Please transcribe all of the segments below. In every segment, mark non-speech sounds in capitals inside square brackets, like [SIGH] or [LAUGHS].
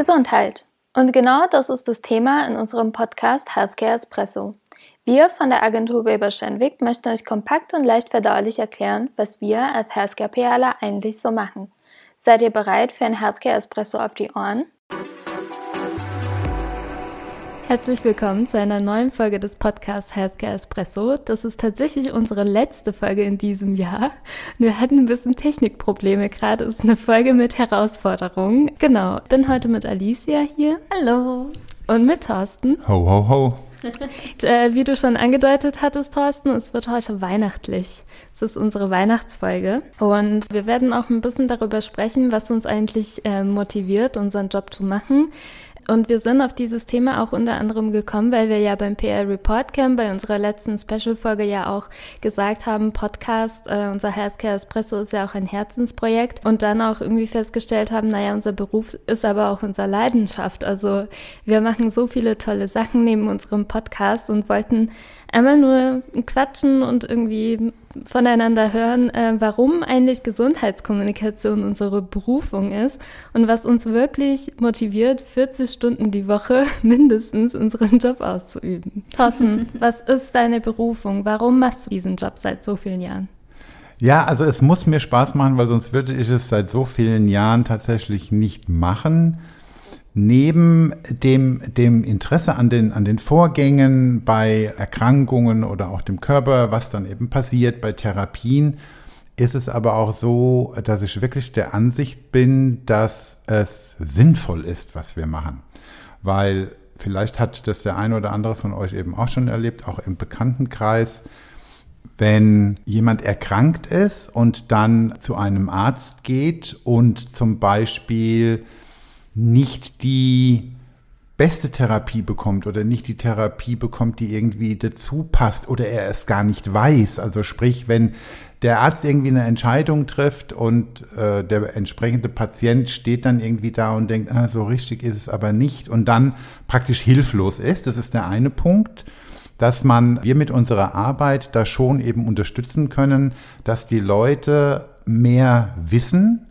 Gesundheit. Und genau das ist das Thema in unserem Podcast Healthcare Espresso. Wir von der Agentur Weber Schenwick möchten euch kompakt und leicht verdaulich erklären, was wir als Healthcare PRler eigentlich so machen. Seid ihr bereit für ein Healthcare Espresso auf die Ohren? Herzlich willkommen zu einer neuen Folge des Podcasts Healthcare Espresso. Das ist tatsächlich unsere letzte Folge in diesem Jahr. Wir hatten ein bisschen Technikprobleme gerade. Es ist eine Folge mit Herausforderungen. Genau. Ich bin heute mit Alicia hier. Hallo. Und mit Thorsten. Ho, ho, ho. Und, äh, wie du schon angedeutet hattest, Thorsten, es wird heute weihnachtlich. Es ist unsere Weihnachtsfolge. Und wir werden auch ein bisschen darüber sprechen, was uns eigentlich äh, motiviert, unseren Job zu machen und wir sind auf dieses Thema auch unter anderem gekommen, weil wir ja beim PR Report Camp bei unserer letzten Special-Folge ja auch gesagt haben, Podcast, äh, unser Healthcare Espresso ist ja auch ein Herzensprojekt und dann auch irgendwie festgestellt haben, naja, unser Beruf ist aber auch unsere Leidenschaft. Also wir machen so viele tolle Sachen neben unserem Podcast und wollten einmal nur quatschen und irgendwie voneinander hören, äh, warum eigentlich Gesundheitskommunikation unsere Berufung ist und was uns wirklich motiviert, 40 Stunden die Woche [LAUGHS] mindestens unseren Job auszuüben. Thorsten, was ist deine Berufung? Warum machst du diesen Job seit so vielen Jahren? Ja, also es muss mir Spaß machen, weil sonst würde ich es seit so vielen Jahren tatsächlich nicht machen neben dem, dem Interesse an den, an den Vorgängen bei Erkrankungen oder auch dem Körper, was dann eben passiert bei Therapien, ist es aber auch so, dass ich wirklich der Ansicht bin, dass es sinnvoll ist, was wir machen. Weil vielleicht hat das der eine oder andere von euch eben auch schon erlebt, auch im Bekanntenkreis, wenn jemand erkrankt ist und dann zu einem Arzt geht und zum Beispiel nicht die beste Therapie bekommt oder nicht die Therapie bekommt, die irgendwie dazu passt oder er es gar nicht weiß. Also sprich, wenn der Arzt irgendwie eine Entscheidung trifft und äh, der entsprechende Patient steht dann irgendwie da und denkt, ah, so richtig ist es aber nicht und dann praktisch hilflos ist. Das ist der eine Punkt dass man, wir mit unserer Arbeit da schon eben unterstützen können, dass die Leute mehr wissen,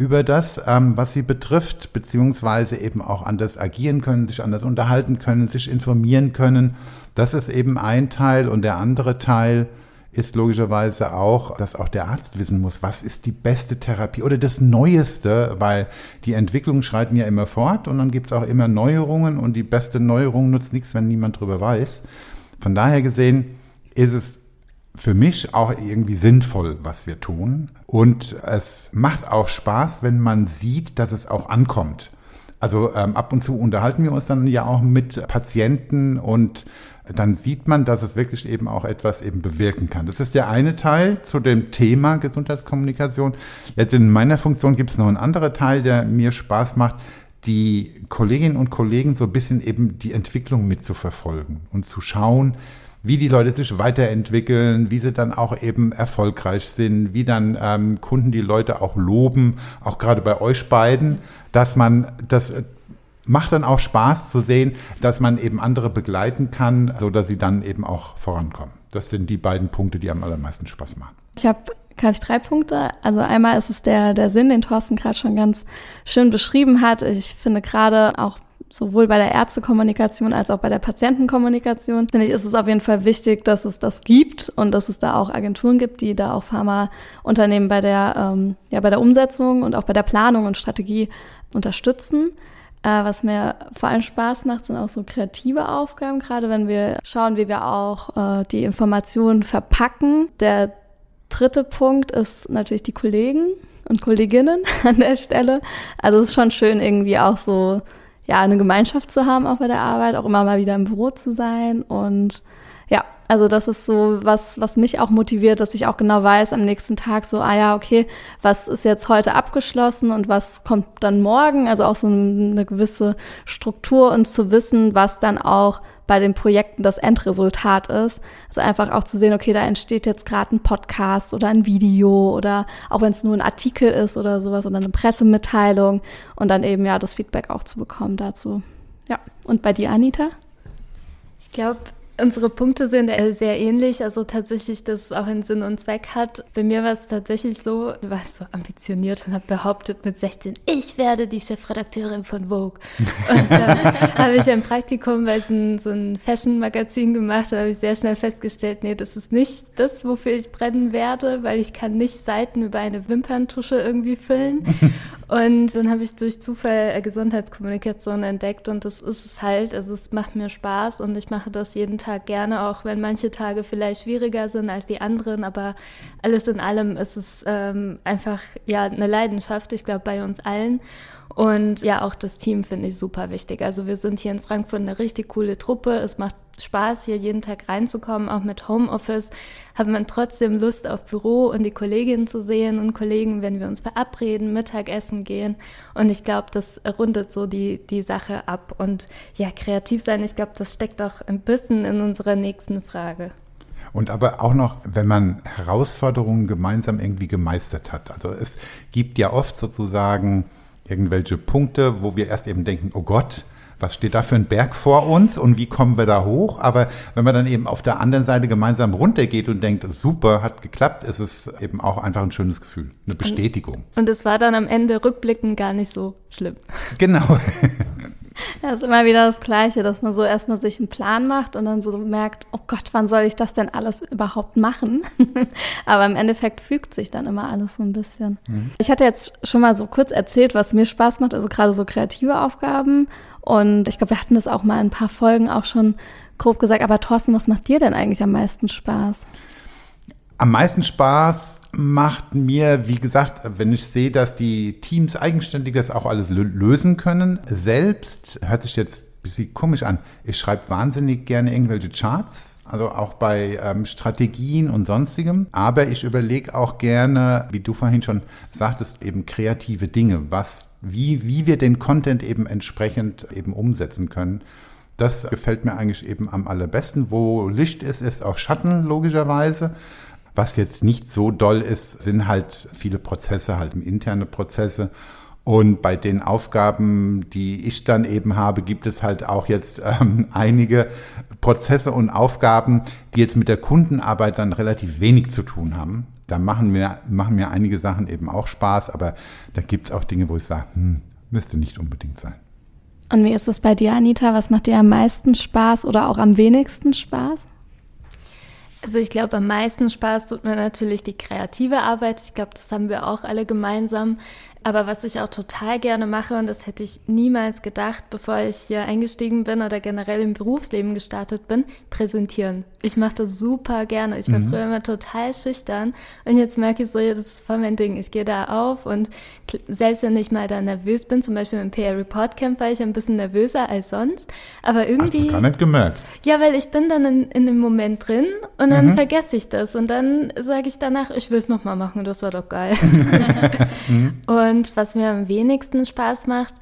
über das, ähm, was sie betrifft, beziehungsweise eben auch anders agieren können, sich anders unterhalten können, sich informieren können. Das ist eben ein Teil und der andere Teil ist logischerweise auch, dass auch der Arzt wissen muss, was ist die beste Therapie oder das Neueste, weil die Entwicklungen schreiten ja immer fort und dann gibt es auch immer Neuerungen und die beste Neuerung nutzt nichts, wenn niemand drüber weiß. Von daher gesehen ist es für mich auch irgendwie sinnvoll, was wir tun. Und es macht auch Spaß, wenn man sieht, dass es auch ankommt. Also ähm, ab und zu unterhalten wir uns dann ja auch mit Patienten und dann sieht man, dass es wirklich eben auch etwas eben bewirken kann. Das ist der eine Teil zu dem Thema Gesundheitskommunikation. Jetzt in meiner Funktion gibt es noch einen anderen Teil, der mir Spaß macht, die Kolleginnen und Kollegen so ein bisschen eben die Entwicklung mitzuverfolgen und zu schauen, wie die Leute sich weiterentwickeln, wie sie dann auch eben erfolgreich sind, wie dann ähm, Kunden die Leute auch loben, auch gerade bei euch beiden, dass man das äh, macht dann auch Spaß zu sehen, dass man eben andere begleiten kann, so dass sie dann eben auch vorankommen. Das sind die beiden Punkte, die am allermeisten Spaß machen. Ich habe glaube ich, drei Punkte. Also einmal ist es der, der Sinn, den Thorsten gerade schon ganz schön beschrieben hat. Ich finde gerade auch sowohl bei der Ärztekommunikation als auch bei der Patientenkommunikation, finde ich, ist es auf jeden Fall wichtig, dass es das gibt und dass es da auch Agenturen gibt, die da auch Pharmaunternehmen bei der, ähm, ja, bei der Umsetzung und auch bei der Planung und Strategie unterstützen. Äh, was mir vor allem Spaß macht, sind auch so kreative Aufgaben, gerade wenn wir schauen, wie wir auch äh, die Informationen verpacken. Der dritte Punkt ist natürlich die Kollegen und Kolleginnen [LAUGHS] an der Stelle. Also es ist schon schön, irgendwie auch so ja, eine Gemeinschaft zu haben, auch bei der Arbeit, auch immer mal wieder im Büro zu sein. Und ja, also das ist so was, was mich auch motiviert, dass ich auch genau weiß am nächsten Tag so, ah ja, okay, was ist jetzt heute abgeschlossen und was kommt dann morgen? Also auch so eine gewisse Struktur und zu wissen, was dann auch bei den Projekten das Endresultat ist. Also einfach auch zu sehen, okay, da entsteht jetzt gerade ein Podcast oder ein Video oder auch wenn es nur ein Artikel ist oder sowas oder eine Pressemitteilung und dann eben ja das Feedback auch zu bekommen dazu. Ja, und bei dir, Anita? Ich glaube, Unsere Punkte sind sehr ähnlich, also tatsächlich, dass es auch einen Sinn und Zweck hat. Bei mir war es tatsächlich so, ich war so ambitioniert und habe behauptet mit 16, ich werde die Chefredakteurin von Vogue. [LAUGHS] Und dann habe ich ein Praktikum bei so ein, so ein Fashion-Magazin gemacht, da habe ich sehr schnell festgestellt, nee, das ist nicht das, wofür ich brennen werde, weil ich kann nicht Seiten über eine Wimperntusche irgendwie füllen. [LAUGHS] Und dann habe ich durch Zufall äh, Gesundheitskommunikation entdeckt und das ist es halt, also es macht mir Spaß und ich mache das jeden Tag Tag gerne, auch wenn manche Tage vielleicht schwieriger sind als die anderen. Aber alles in allem ist es ähm, einfach ja eine Leidenschaft, ich glaube, bei uns allen. Und ja, auch das Team finde ich super wichtig. Also wir sind hier in Frankfurt eine richtig coole Truppe. Es macht Spaß, hier jeden Tag reinzukommen. Auch mit Homeoffice hat man trotzdem Lust auf Büro und die Kolleginnen zu sehen und Kollegen, wenn wir uns verabreden, Mittagessen gehen. Und ich glaube, das rundet so die, die Sache ab. Und ja, kreativ sein, ich glaube, das steckt auch ein bisschen in unserer nächsten Frage. Und aber auch noch, wenn man Herausforderungen gemeinsam irgendwie gemeistert hat. Also es gibt ja oft sozusagen irgendwelche Punkte, wo wir erst eben denken, oh Gott, was steht da für ein Berg vor uns und wie kommen wir da hoch? Aber wenn man dann eben auf der anderen Seite gemeinsam runtergeht und denkt, super, hat geklappt, ist es eben auch einfach ein schönes Gefühl, eine Bestätigung. Und es war dann am Ende rückblickend gar nicht so schlimm. Genau. [LAUGHS] [LAUGHS] Ja, ist immer wieder das Gleiche, dass man so erstmal sich einen Plan macht und dann so merkt, oh Gott, wann soll ich das denn alles überhaupt machen? [LAUGHS] Aber im Endeffekt fügt sich dann immer alles so ein bisschen. Mhm. Ich hatte jetzt schon mal so kurz erzählt, was mir Spaß macht, also gerade so kreative Aufgaben. Und ich glaube, wir hatten das auch mal in ein paar Folgen auch schon grob gesagt. Aber Thorsten, was macht dir denn eigentlich am meisten Spaß? Am meisten Spaß macht mir, wie gesagt, wenn ich sehe, dass die Teams eigenständig das auch alles lösen können. Selbst hört sich jetzt ein bisschen komisch an. Ich schreibe wahnsinnig gerne irgendwelche Charts, also auch bei ähm, Strategien und sonstigem. Aber ich überlege auch gerne, wie du vorhin schon sagtest, eben kreative Dinge, was, wie, wie wir den Content eben entsprechend eben umsetzen können. Das gefällt mir eigentlich eben am allerbesten. Wo Licht ist, ist auch Schatten, logischerweise. Was jetzt nicht so doll ist, sind halt viele Prozesse, halt interne Prozesse. Und bei den Aufgaben, die ich dann eben habe, gibt es halt auch jetzt ähm, einige Prozesse und Aufgaben, die jetzt mit der Kundenarbeit dann relativ wenig zu tun haben. Da machen mir, machen mir einige Sachen eben auch Spaß, aber da gibt es auch Dinge, wo ich sage, hm, müsste nicht unbedingt sein. Und wie ist es bei dir, Anita? Was macht dir am meisten Spaß oder auch am wenigsten Spaß? Also ich glaube, am meisten Spaß tut mir natürlich die kreative Arbeit. Ich glaube, das haben wir auch alle gemeinsam. Aber was ich auch total gerne mache, und das hätte ich niemals gedacht, bevor ich hier eingestiegen bin oder generell im Berufsleben gestartet bin, präsentieren. Ich mache das super gerne. Ich war mhm. früher immer total schüchtern und jetzt merke ich so, das ist voll mein Ding. Ich gehe da auf und selbst wenn ich mal da nervös bin, zum Beispiel im PR Report Camp war ich ein bisschen nervöser als sonst, aber irgendwie... Hast du gar nicht gemerkt. Ja, weil ich bin dann in, in dem Moment drin und dann mhm. vergesse ich das und dann sage ich danach, ich will es nochmal machen, das war doch geil. [LAUGHS] mhm. [LAUGHS] Und und was mir am wenigsten Spaß macht,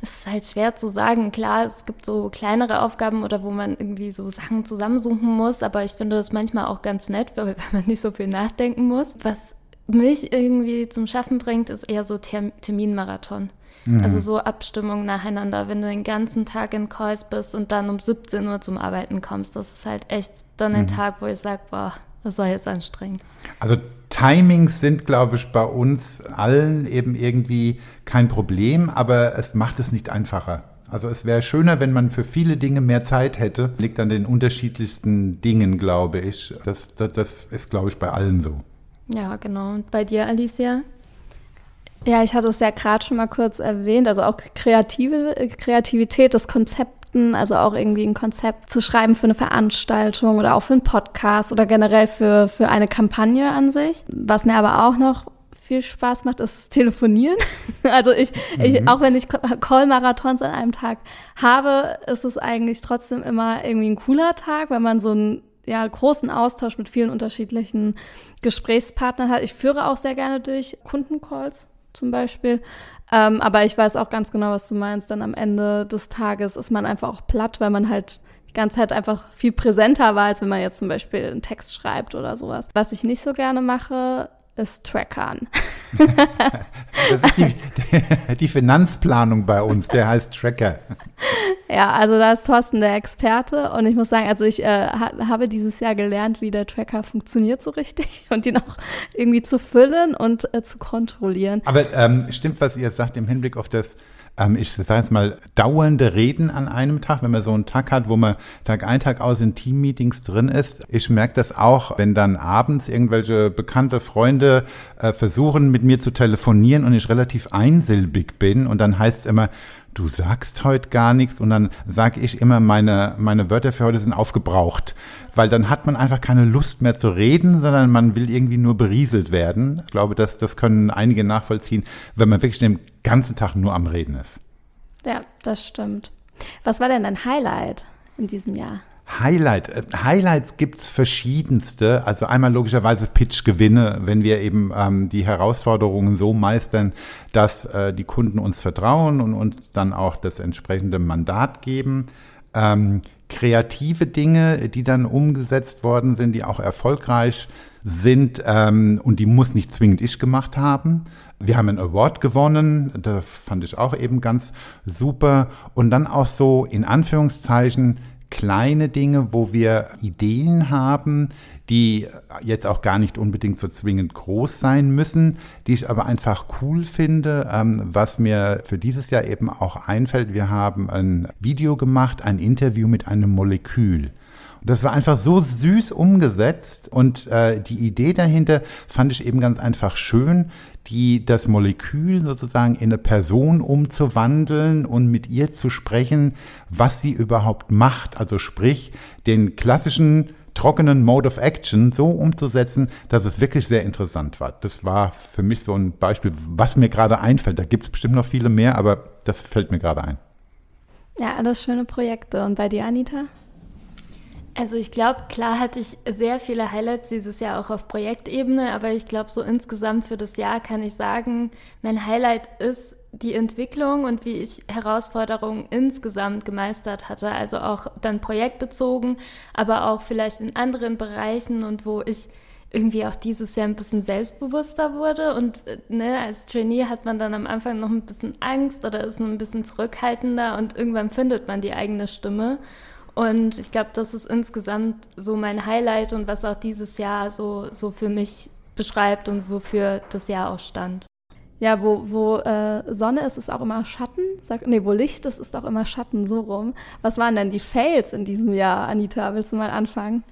ist halt schwer zu sagen. Klar, es gibt so kleinere Aufgaben oder wo man irgendwie so Sachen zusammensuchen muss, aber ich finde das manchmal auch ganz nett, [LAUGHS] weil, man nicht so viel nachdenken muss. Was mich irgendwie zum Schaffen bringt, ist eher so Term Terminmarathon. Mhm. Also so Abstimmung nacheinander, wenn du den ganzen Tag in Calls bist und dann um 17 Uhr zum Arbeiten kommst. Das ist halt echt dann ein mhm. Tag, wo ich sage, boah, das war jetzt anstrengend. Also Timings sind, glaube ich, bei uns allen eben irgendwie kein Problem, aber es macht es nicht einfacher. Also es wäre schöner, wenn man für viele Dinge mehr Zeit hätte. Liegt an den unterschiedlichsten Dingen, glaube ich. Das, das, das ist, glaube ich, bei allen so. Ja, genau. Und bei dir, Alicia? Ja, ich hatte es ja gerade schon mal kurz erwähnt, also auch kreative Kreativität, das Konzept Skripten, also auch irgendwie ein Konzept zu schreiben für eine Veranstaltung oder auch für einen Podcast oder generell für, für eine Kampagne an sich. Was mir aber auch noch viel Spaß macht, ist das Telefonieren. [LAUGHS] Also ich, mhm. ich auch wenn ich Call-Marathons an einem Tag habe, ist es eigentlich trotzdem immer irgendwie ein cooler Tag, weil man so einen ja, großen Austausch mit vielen unterschiedlichen Gesprächspartnern hat. Ich führe auch sehr gerne durch Kundencalls zum Beispiel. Ähm, aber ich weiß auch ganz genau, was du meinst. Dann am Ende des Tages ist man einfach auch platt, weil man halt die ganze Zeit einfach viel präsenter war, als wenn man jetzt zum Beispiel einen Text schreibt oder sowas. Was ich nicht so gerne mache, ist Trackern. [LAUGHS] das ist die, die Finanzplanung bei uns, der heißt Tracker. [LAUGHS] Ja, also da ist Thorsten der Experte und ich muss sagen, also ich äh, habe dieses Jahr gelernt, wie der Tracker funktioniert so richtig [LAUGHS] und ihn auch irgendwie zu füllen und äh, zu kontrollieren. Aber ähm, stimmt, was ihr sagt im Hinblick auf das ähm, ich sage jetzt mal, dauernde Reden an einem Tag, wenn man so einen Tag hat, wo man Tag ein, Tag aus in Teammeetings drin ist. Ich merke das auch, wenn dann abends irgendwelche bekannte Freunde äh, versuchen, mit mir zu telefonieren und ich relativ einsilbig bin und dann heißt es immer, du sagst heute gar nichts und dann sage ich immer, meine, meine Wörter für heute sind aufgebraucht. Weil dann hat man einfach keine Lust mehr zu reden, sondern man will irgendwie nur berieselt werden. Ich glaube, das, das können einige nachvollziehen, wenn man wirklich den ganzen Tag nur am Reden ist. Ja, das stimmt. Was war denn dein Highlight in diesem Jahr? Highlight. Äh, Highlights gibt's verschiedenste. Also einmal logischerweise Pitch-Gewinne, wenn wir eben ähm, die Herausforderungen so meistern, dass äh, die Kunden uns vertrauen und uns dann auch das entsprechende Mandat geben. Ähm, kreative Dinge, die dann umgesetzt worden sind, die auch erfolgreich sind ähm, und die muss nicht zwingend ich gemacht haben. Wir haben einen Award gewonnen, das fand ich auch eben ganz super. Und dann auch so in Anführungszeichen kleine Dinge, wo wir Ideen haben, die jetzt auch gar nicht unbedingt so zwingend groß sein müssen, die ich aber einfach cool finde. Ähm, was mir für dieses Jahr eben auch einfällt, wir haben ein Video gemacht, ein Interview mit einem Molekül. Und das war einfach so süß umgesetzt und äh, die Idee dahinter fand ich eben ganz einfach schön, die das Molekül sozusagen in eine Person umzuwandeln und mit ihr zu sprechen, was sie überhaupt macht. Also sprich, den klassischen trockenen Mode of Action so umzusetzen, dass es wirklich sehr interessant war. Das war für mich so ein Beispiel, was mir gerade einfällt. Da gibt es bestimmt noch viele mehr, aber das fällt mir gerade ein. Ja, alles schöne Projekte. Und bei dir, Anita? Also ich glaube, klar hatte ich sehr viele Highlights dieses Jahr auch auf Projektebene, aber ich glaube, so insgesamt für das Jahr kann ich sagen, mein Highlight ist die Entwicklung und wie ich Herausforderungen insgesamt gemeistert hatte. Also auch dann projektbezogen, aber auch vielleicht in anderen Bereichen und wo ich irgendwie auch dieses Jahr ein bisschen selbstbewusster wurde. Und ne, als Trainee hat man dann am Anfang noch ein bisschen Angst oder ist ein bisschen zurückhaltender und irgendwann findet man die eigene Stimme. Und ich glaube, das ist insgesamt so mein Highlight und was auch dieses Jahr so, so für mich beschreibt und wofür das Jahr auch stand. Ja, wo, wo äh, Sonne ist, ist auch immer Schatten. Sag, nee, wo Licht ist, ist auch immer Schatten, so rum. Was waren denn die Fails in diesem Jahr, Anita? Willst du mal anfangen?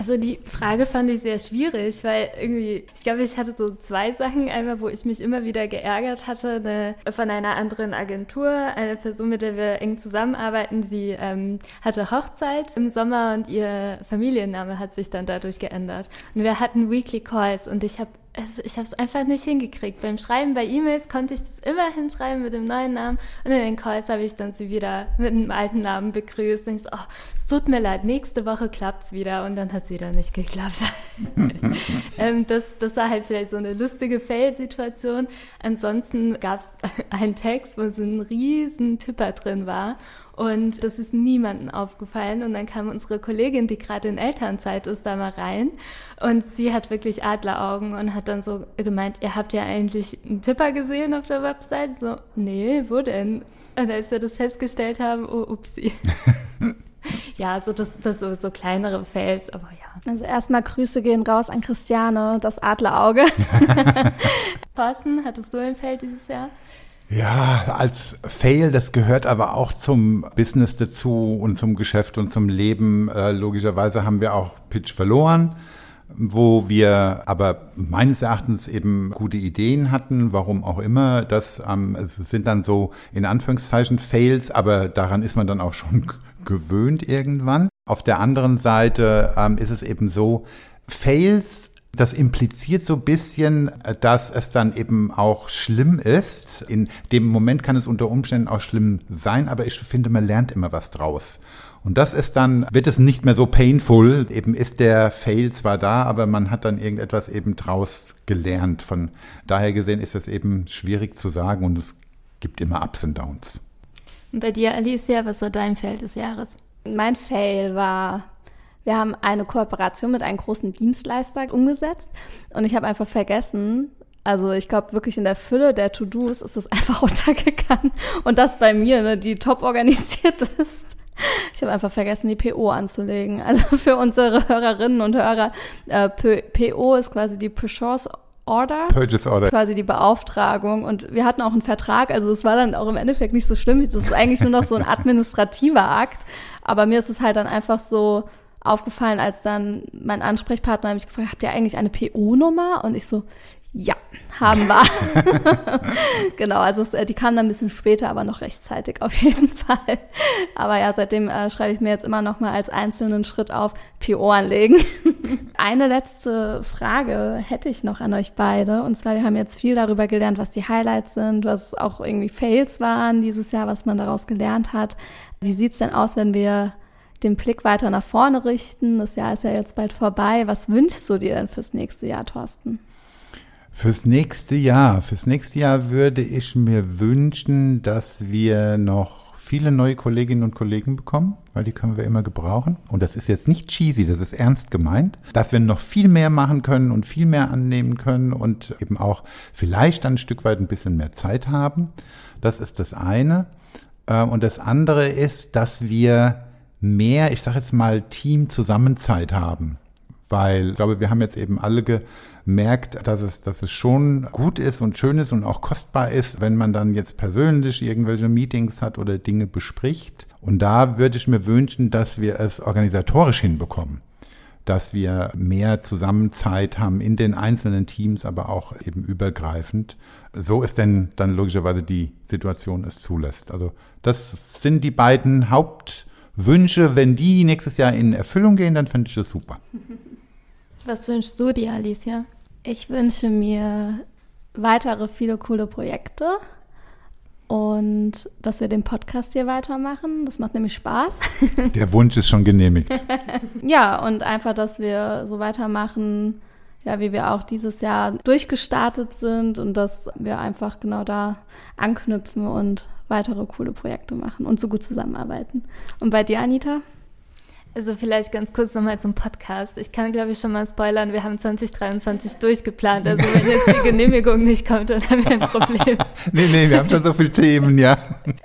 Also die Frage fand ich sehr schwierig, weil irgendwie, ich glaube, ich hatte so zwei Sachen. Einmal, wo ich mich immer wieder geärgert hatte, eine, von einer anderen Agentur, eine Person, mit der wir eng zusammenarbeiten, sie ähm, hatte Hochzeit im Sommer und ihr Familienname hat sich dann dadurch geändert. Und wir hatten Weekly Calls und ich habe also ich habe es einfach nicht hingekriegt. Beim Schreiben bei E-Mails konnte ich das immer hinschreiben mit dem neuen Namen und in den Calls habe ich dann sie wieder mit dem alten Namen begrüßt. Und ich so, oh, es tut mir leid, nächste Woche klappt es wieder und dann hat es wieder nicht geklappt. [LAUGHS] ähm, das, das war halt vielleicht so eine lustige Fail-Situation. Ansonsten gab es [LAUGHS] einen Text, wo so ein riesen Tipper drin war und das ist niemandem aufgefallen. Und dann kam unsere Kollegin, die gerade in Elternzeit ist, da mal rein. Und sie hat wirklich Adleraugen und hat dann so gemeint, ihr habt ja eigentlich einen Tipper gesehen auf der Website? So, nee, wo denn? Und als wir das festgestellt haben, oh, upsi. [LAUGHS] ja, so das, das so, so kleinere Fails, aber ja. Also erstmal Grüße gehen raus an Christiane, das Adlerauge. [LAUGHS] [LAUGHS] Thorsten, hattest du ein Fail dieses Jahr? Ja, als Fail, das gehört aber auch zum Business dazu und zum Geschäft und zum Leben. Äh, logischerweise haben wir auch Pitch verloren, wo wir aber meines Erachtens eben gute Ideen hatten, warum auch immer. Das ähm, es sind dann so in Anführungszeichen Fails, aber daran ist man dann auch schon [LAUGHS] gewöhnt irgendwann. Auf der anderen Seite ähm, ist es eben so, Fails das impliziert so ein bisschen, dass es dann eben auch schlimm ist. In dem Moment kann es unter Umständen auch schlimm sein, aber ich finde, man lernt immer was draus. Und das ist dann, wird es nicht mehr so painful. Eben ist der Fail zwar da, aber man hat dann irgendetwas eben draus gelernt. Von daher gesehen ist es eben schwierig zu sagen und es gibt immer Ups und Downs. Und bei dir, Alicia, was war dein Fail des Jahres? Mein Fail war wir haben eine Kooperation mit einem großen Dienstleister umgesetzt und ich habe einfach vergessen, Also ich glaube wirklich in der Fülle der To-Dos ist es [LAUGHS] einfach untergegangen. Und das bei mir, ne, die top organisiert [LAUGHS] ist. Ich habe einfach vergessen, die PO anzulegen. [LAUGHS] Also für unsere Hörerinnen und Hörer, äh, PO ist quasi die Purchase Order. Purchase Order. Quasi die Beauftragung. Und wir hatten auch einen Vertrag, also es war dann auch im Endeffekt nicht so schlimm. Das ist eigentlich nur noch so ein administrativer Akt. Aber mir ist es halt dann einfach so aufgefallen, als dann mein Ansprechpartner mich gefragt, habt ihr eigentlich eine PO-Nummer? Und ich so, ja, haben wir. [LAUGHS] [LAUGHS] genau, also es, äh, die kam dann ein bisschen später, aber noch rechtzeitig auf jeden [LAUGHS] Fall. Aber ja, seitdem äh, schreibe ich mir jetzt immer noch mal als einzelnen Schritt auf PO anlegen. Eine letzte Frage hätte ich noch an euch beide. Und zwar, wir haben jetzt viel darüber gelernt, was die Highlights sind, was auch irgendwie Fails waren dieses Jahr, was man daraus gelernt hat. Wie sieht's denn aus, wenn wir den Blick weiter nach vorne richten? Das Jahr ist ja jetzt bald vorbei. Was wünschst du dir denn fürs nächste Jahr, Thorsten? Fürs nächste Jahr, fürs nächste Jahr würde ich mir wünschen, dass wir noch viele neue Kolleginnen und Kollegen bekommen, weil die können wir immer gebrauchen. Und das ist jetzt nicht cheesy, das ist ernst gemeint, dass wir noch viel mehr machen können und viel mehr annehmen können und eben auch vielleicht dann ein Stück weit ein bisschen mehr Zeit haben. Das ist das eine. Ähm, und das andere ist, dass wir mehr, ich sage jetzt mal, Team-Zusammenzeit haben. Weil ich glaube, wir haben jetzt eben alle gemerkt, dass es, dass es schon gut ist und schön ist und auch kostbar ist, wenn man dann jetzt persönlich irgendwelche Meetings hat oder Dinge bespricht. Und da würde ich mir wünschen, dass wir es organisatorisch hinbekommen dass wir mehr Zusammenzeit haben in den einzelnen Teams, aber auch eben übergreifend. So ist denn dann logischerweise die Situation es zulässt. Also das sind die beiden Hauptwünsche. Wenn die nächstes Jahr in Erfüllung gehen, dann finde ich das super. [LAUGHS] Was wünschst du dir, Alicia? Ich wünsche mir weitere viele coole Projekte und dass wir den Podcast hier weitermachen. Das macht nämlich Spaß. Der Wunsch ist schon genehmigt. [LAUGHS] ja, und einfach, dass wir so weitermachen, ja, wie wir auch dieses Jahr durchgestartet sind und dass wir einfach genau da anknüpfen und weitere coole Projekte machen und so gut zusammenarbeiten. Und bei dir, Anita? Also vielleicht ganz kurz nochmal zum Podcast. Ich kann, glaube ich, schon mal spoilern, wir haben 2023 durchgeplant. Also wenn jetzt die Genehmigung nicht kommt, dann haben wir ein Problem. [LAUGHS] nee, nee, wir haben schon so viele Themen, ja.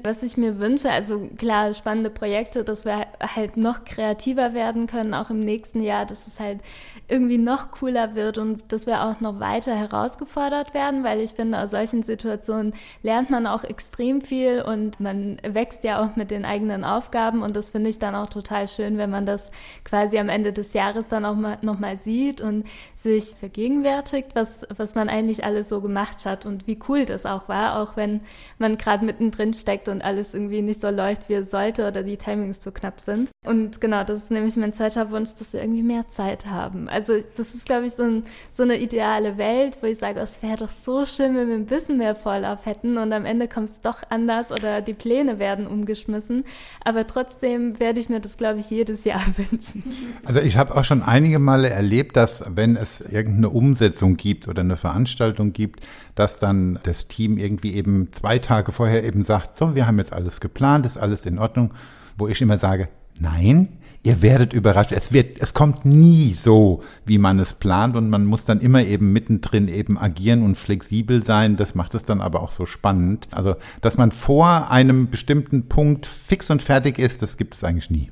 Was ich mir wünsche, also klar, spannende Projekte, dass wir halt noch kreativer werden können, auch im nächsten Jahr, dass es halt irgendwie noch cooler wird und dass wir auch noch weiter herausgefordert werden, weil ich finde, aus solchen Situationen lernt man auch extrem viel und man wächst ja auch mit den eigenen Aufgaben und das finde ich dann auch total schön, wenn man man das quasi am Ende des Jahres dann auch mal, nochmal sieht und sich vergegenwärtigt, was, was man eigentlich alles so gemacht hat und wie cool das auch war, auch wenn man gerade mittendrin steckt und alles irgendwie nicht so läuft, wie es sollte oder die Timings zu knapp sind. Und genau, das ist nämlich mein zweiter Wunsch, dass wir irgendwie mehr Zeit haben. Also das ist, glaube ich, so, ein, so eine ideale Welt, wo ich sage, es wäre doch so schön, wenn wir ein bisschen mehr Vorlauf hätten und am Ende kommt es doch anders oder die Pläne werden umgeschmissen. Aber trotzdem werde ich mir das, glaube ich, jedes Jahr [LAUGHS] wünschen. Also ich habe auch schon einige Male erlebt, dass wenn es irgendeine Umsetzung gibt oder eine Veranstaltung gibt, dass dann das Team irgendwie eben zwei Tage vorher eben sagt, so, wir haben jetzt alles geplant, ist alles in Ordnung, wo ich immer sage, nein, ihr werdet überrascht. Es wird, es kommt nie so, wie man es plant und man muss dann immer eben mittendrin eben agieren und flexibel sein. Das macht es dann aber auch so spannend. Also, dass man vor einem bestimmten Punkt fix und fertig ist, das gibt es eigentlich nie.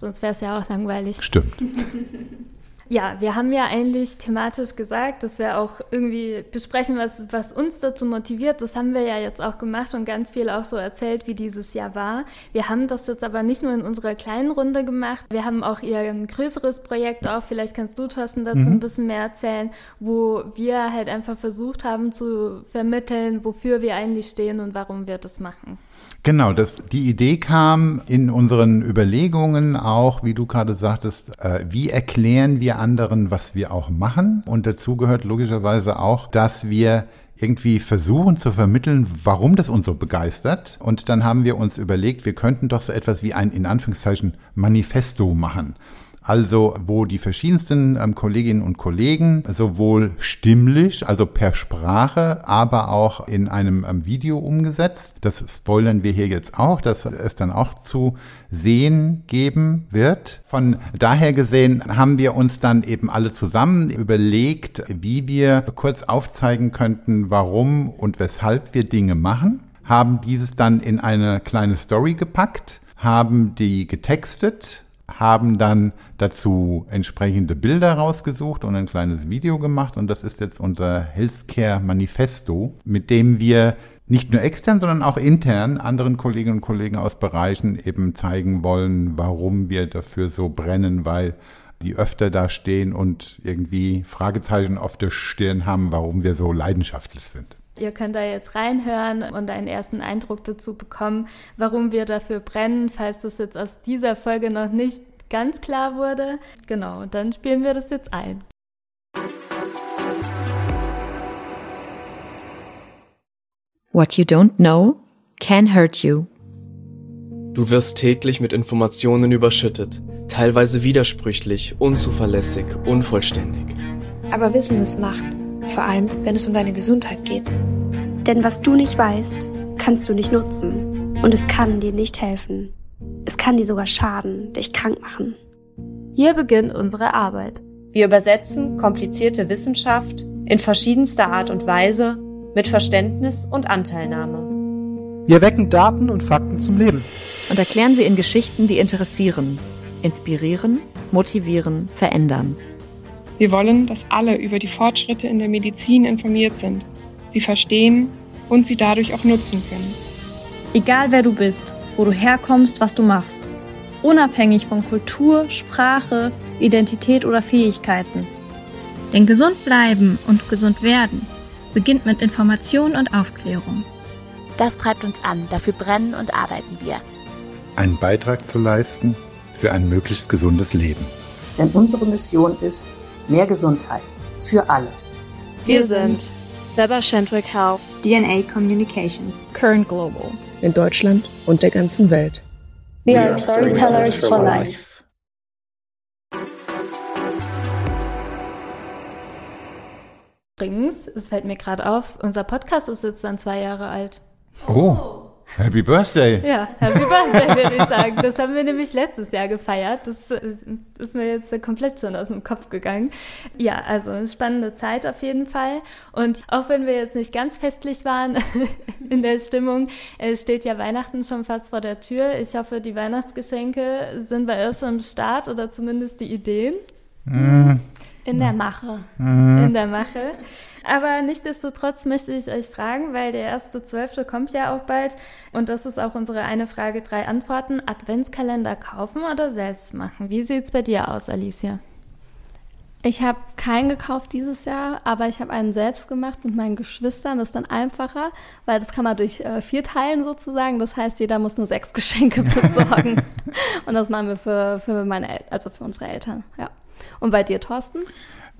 Sonst wäre es ja auch langweilig. Stimmt. [LAUGHS] Ja, wir haben ja eigentlich thematisch gesagt, dass wir auch irgendwie besprechen, was, was uns dazu motiviert. Das haben wir ja jetzt auch gemacht und ganz viel auch so erzählt, wie dieses Jahr war. Wir haben das jetzt aber nicht nur in unserer kleinen Runde gemacht. Wir haben auch ihr ein größeres Projekt auch. Vielleicht kannst du, Thorsten, dazu mhm. ein bisschen mehr erzählen, wo wir halt einfach versucht haben zu vermitteln, wofür wir eigentlich stehen und warum wir das machen. Genau, das, die Idee kam in unseren Überlegungen auch, wie du gerade sagtest, äh, wie erklären wir anderen, was wir auch machen? Und dazu gehört logischerweise auch, dass wir irgendwie versuchen zu vermitteln, warum das uns so begeistert. Und dann haben wir uns überlegt, wir könnten doch so etwas wie ein in Anführungszeichen Manifesto machen. Also wo die verschiedensten ähm, Kolleginnen und Kollegen sowohl stimmlich, also per Sprache, aber auch in einem ähm, Video umgesetzt. Das spoilern wir hier jetzt auch, dass es dann auch zu sehen geben wird. Von daher gesehen haben wir uns dann eben alle zusammen überlegt, wie wir kurz aufzeigen könnten, warum und weshalb wir Dinge machen, haben dieses dann in eine kleine Story gepackt, haben die getextet, haben dann dazu entsprechende Bilder rausgesucht und ein kleines Video gemacht und das ist jetzt unser Healthcare Manifesto, mit dem wir nicht nur extern, sondern auch intern anderen Kolleginnen und Kollegen aus Bereichen eben zeigen wollen, warum wir dafür so brennen, weil die öfter da stehen und irgendwie Fragezeichen auf der Stirn haben, warum wir so leidenschaftlich sind. Ihr könnt da jetzt reinhören und einen ersten Eindruck dazu bekommen, warum wir dafür brennen, falls das jetzt aus dieser Folge noch nicht ganz klar wurde. Genau, und dann spielen wir das jetzt ein. What you don't know can hurt you. Du wirst täglich mit Informationen überschüttet, teilweise widersprüchlich, unzuverlässig, unvollständig. Aber Wissen ist Macht, vor allem wenn es um deine Gesundheit geht. Denn was du nicht weißt, kannst du nicht nutzen. Und es kann dir nicht helfen. Es kann dir sogar schaden, dich krank machen. Hier beginnt unsere Arbeit. Wir übersetzen komplizierte Wissenschaft in verschiedenster Art und Weise mit Verständnis und Anteilnahme. Wir wecken Daten und Fakten zum Leben. Und erklären sie in Geschichten, die interessieren, inspirieren, motivieren, verändern. Wir wollen, dass alle über die Fortschritte in der Medizin informiert sind, sie verstehen und sie dadurch auch nutzen können. Egal wer du bist, wo du herkommst, was du machst. Unabhängig von Kultur, Sprache, Identität oder Fähigkeiten. Denn gesund bleiben und gesund werden beginnt mit Information und Aufklärung. Das treibt uns an, dafür brennen und arbeiten wir. Einen Beitrag zu leisten für ein möglichst gesundes Leben. Denn unsere Mission ist mehr Gesundheit für alle. Wir sind Weber Shandwick Health, DNA Communications, Current Global in Deutschland und der ganzen Welt. We, are Storytellers for Life. Übrigens, es fällt mir gerade auf, unser Podcast ist jetzt dann zwei Jahre alt. Oh. Happy Birthday! Ja, Happy Birthday, würde ich sagen. Das haben wir nämlich letztes Jahr gefeiert. Das ist mir jetzt komplett schon aus dem Kopf gegangen. Ja, also eine spannende Zeit auf jeden Fall. Und auch wenn wir jetzt nicht ganz festlich waren [LAUGHS] in der Stimmung, steht ja Weihnachten schon fast vor der Tür. Ich hoffe, die Weihnachtsgeschenke sind bei euch schon am Start oder zumindest die Ideen. Mm. In der Mache. Mm. In der Mache. Aber nichtsdestotrotz möchte ich euch fragen, weil der erste Zwölfte kommt ja auch bald und das ist auch unsere eine Frage, drei Antworten. Adventskalender kaufen oder selbst machen? Wie sieht es bei dir aus, Alicia? Ich habe keinen gekauft dieses Jahr, aber ich habe einen selbst gemacht mit meinen Geschwistern. Das ist dann einfacher, weil das kann man durch äh, vier teilen sozusagen. Das heißt, jeder muss nur sechs [LAUGHS] Geschenke besorgen. [LAUGHS] und das machen wir für, für meine, El also für unsere Eltern. Ja. Und bei dir, Thorsten?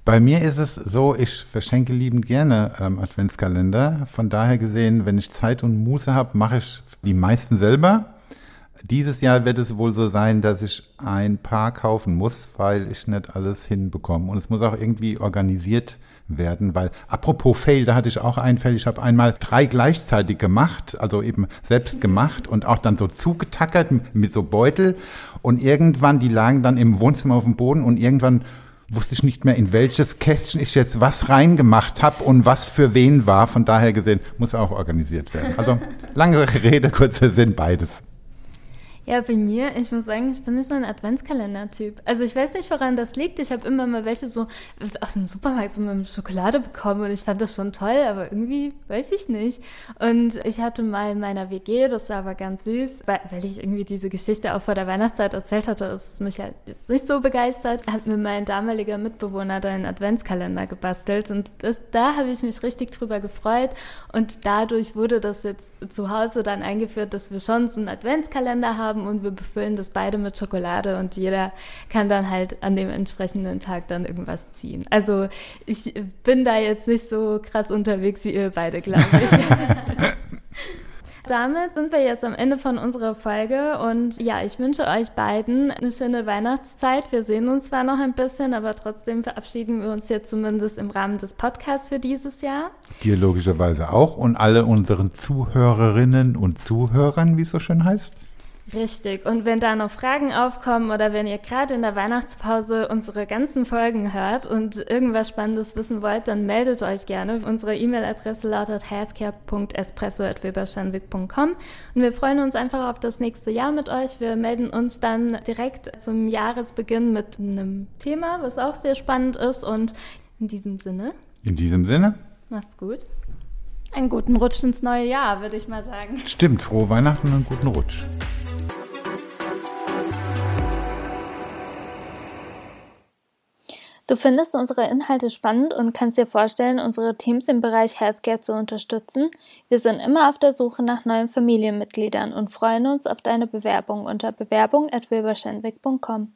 Bei mir ist es so, ich verschenke liebend gerne ähm, Adventskalender. Von daher gesehen, wenn ich Zeit und Muße habe, mache ich die meisten selber. Dieses Jahr wird es wohl so sein, dass ich ein paar kaufen muss, weil ich nicht alles hinbekomme. Und es muss auch irgendwie organisiert werden, weil apropos Fail, da hatte ich auch einen Fail. Ich habe einmal drei gleichzeitig gemacht, also eben selbst gemacht und auch dann so zugetackert mit so Beutel. Und irgendwann, die lagen dann im Wohnzimmer auf dem Boden und irgendwann wusste ich nicht mehr, in welches Kästchen ich jetzt was reingemacht habe und was für wen war. Von daher gesehen muss auch organisiert werden. Also lange Rede, kurzer Sinn, beides. Ja, bei mir, ich muss sagen, ich bin nicht so ein Adventskalender-Typ. Also ich weiß nicht, woran das liegt. Ich habe immer mal welche so aus dem Supermarkt so mit Schokolade bekommen und ich fand das schon toll, aber irgendwie weiß ich nicht. Und ich hatte mal in meiner WG, das war aber ganz süß, weil, ich irgendwie diese Geschichte auch vor der Weihnachtszeit erzählt hatte, das ist mich halt jetzt nicht so begeistert, hat mir mein damaliger Mitbewohner da einen Adventskalender gebastelt und das, da habe ich mich richtig drüber gefreut und dadurch wurde das jetzt zu Hause dann eingeführt, dass wir schon so einen Adventskalender haben haben und wir befüllen das beide mit Schokolade und jeder kann dann halt an dem entsprechenden Tag dann irgendwas ziehen. Also ich bin da jetzt nicht so krass unterwegs wie ihr beide, glaube ich. [LAUGHS] [LAUGHS] damit sind wir jetzt am Ende von unserer Folge und ja, ich wünsche euch beiden eine schöne Weihnachtszeit. Wir sehen uns zwar noch ein bisschen, aber trotzdem verabschieden wir uns jetzt zumindest im Rahmen des Podcasts für dieses Jahr. Dir logischerweise auch und alle unseren Zuhörerinnen und Zuhörern, wie es so schön heißt. Richtig. Und wenn da noch Fragen aufkommen oder wenn ihr gerade in der Weihnachtspause unsere ganzen Folgen hört und irgendwas Spannendes wissen wollt, dann meldet euch gerne. Unsere E-Mail-Adresse lautet healthcare.espresso.weberschanwick.com und wir freuen uns einfach auf das nächste Jahr mit euch. Wir melden uns dann direkt zum Jahresbeginn mit einem Thema, was auch sehr spannend ist und in diesem Sinne. In diesem Sinne. Macht's gut. Einen guten Rutsch ins neue Jahr, würde ich mal sagen. Stimmt, frohe Weihnachten und einen guten Rutsch. Du findest unsere Inhalte spannend und kannst dir vorstellen, unsere Teams im Bereich Healthcare zu unterstützen. Wir sind immer auf der Suche nach neuen Familienmitgliedern und freuen uns auf deine Bewerbung unter bewerbung@wilberschenwick.com.